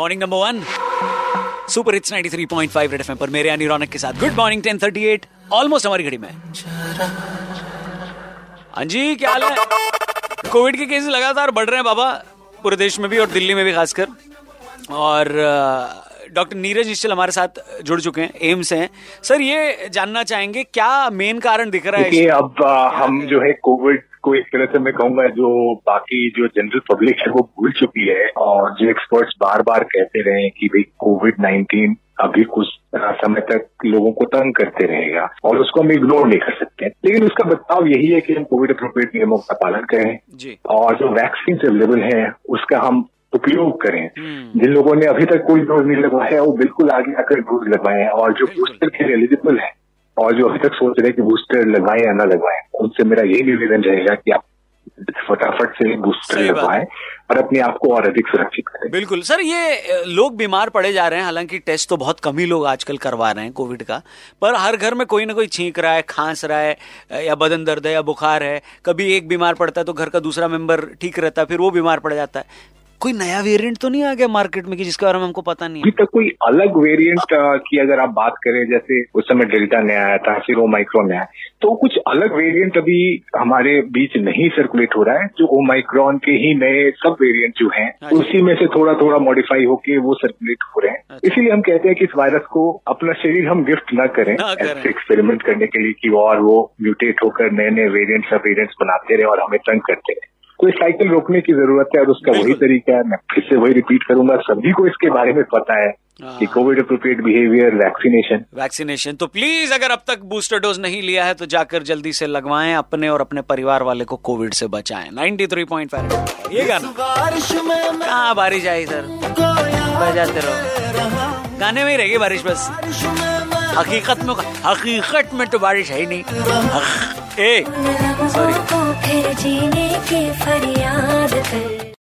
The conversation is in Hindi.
Morning number one super hits 93.5 Red FM पर मेरे यानी रौनक के साथ। गुड मॉर्निंग 10:38 ऑलमोस्ट हमारी घड़ी में। हाँ जी क्या हाल है? कोविड के केसेस लगातार बढ़ रहे हैं बाबा पूरे देश में भी और दिल्ली में भी खासकर। और डॉक्टर नीरज निश्चल हमारे साथ जुड़ चुके हैं एम्स हैं। सर ये जानना चाहेंगे क्या मेन कारण दिख रहा है अब हम जो है कोविड को एक तरह से मैं कहूँगा जो बाकी जो जनरल पब्लिक है वो भूल चुकी है और जो एक्सपर्ट्स बार बार कहते रहे कि भाई कोविड नाइन्टीन अभी कुछ समय तक लोगों को तंग करते रहेगा और उसको हम इग्नोर नहीं कर सकते लेकिन उसका बदलाव यही है कि हम कोविड अप्रोप्रिएट नियमों का पालन करें और जो वैक्सीन अवेलेबल है उसका हम उपयोग करें। हम्म। जिन लोगों ने अभी तक कोई डोज नहीं लगवाया वो बिल्कुल आगे आकर डोज लगवाएँ और जो बूस्टर के लिए एलिजिबल है और जो अभी तक सोच रहे हैं कि बूस्टर लगवाएँ या ना लगवाएँ उनसे मेरा यही निवेदन रहेगा कि आप फटाफट से बूस्टर लगवाएँ और अपने आप को और अधिक सुरक्षित करें। बिल्कुल। सर ये लोग बीमार पड़े जा रहे हैं हालाँकि टेस्ट तो बहुत कम ही लोग आजकल करवा रहे हैं कोविड का पर हर घर में कोई ना कोई छींक रहा है खांस रहा है या बदन दर्द है या बुखार है कभी एक बीमार पड़ता है तो घर का दूसरा मेंबर ठीक रहता है फिर वो बीमार पड़ जाता है। कोई नया वेरिएंट तो नहीं आ गया मार्केट में कि जिसके बारे में हमको पता नहीं अभी तक कोई अलग वेरिएंट की अगर आप बात करें जैसे उस समय डेल्टा नया आया था फिर ओमाइक्रोन नया आया, तो कुछ अलग वेरिएंट अभी हमारे बीच नहीं सर्कुलेट हो रहा है जो ओमाइक्रोन के ही नए सब वेरिएंट जो हैं हाँ उसी में से थोड़ा थोड़ा मॉडिफाई होके वो सर्कुलेट हो रहे हैं। अच्छा। इसीलिए हम कहते हैं कि इस वायरस को अपना शरीर हम गिफ्ट न करें ऐसे एक्सपेरिमेंट करने के लिए कि और वो म्यूटेट होकर नए नए वेरिएंट सब वेरिएंट्स बनाते रहे और हमें तंग करते रहे। तो इस साइकिल रोकने की ज़रूरत है और उसका वही तरीका है। मैं फिर से वही रिपीट करूँगा सभी को इसके बारे में पता है हाँ। कि Covid appropriate behaviour vaccination vaccination तो प्लीज़ अगर अब तक बूस्टर डोज नहीं लिया है तो जाकर जल्दी से लगवाएँ अपने और अपने परिवार वाले को कोविड से बचाएँ। 93.5 ये गाना। बारिश में मैं कहाँ बारिश आई सर? बजाते रहो। गाने में ही रहेगी बारिश बस। हकीकत में हकीकत में तो बारिश है ही नहीं। ए की फरियाद कर।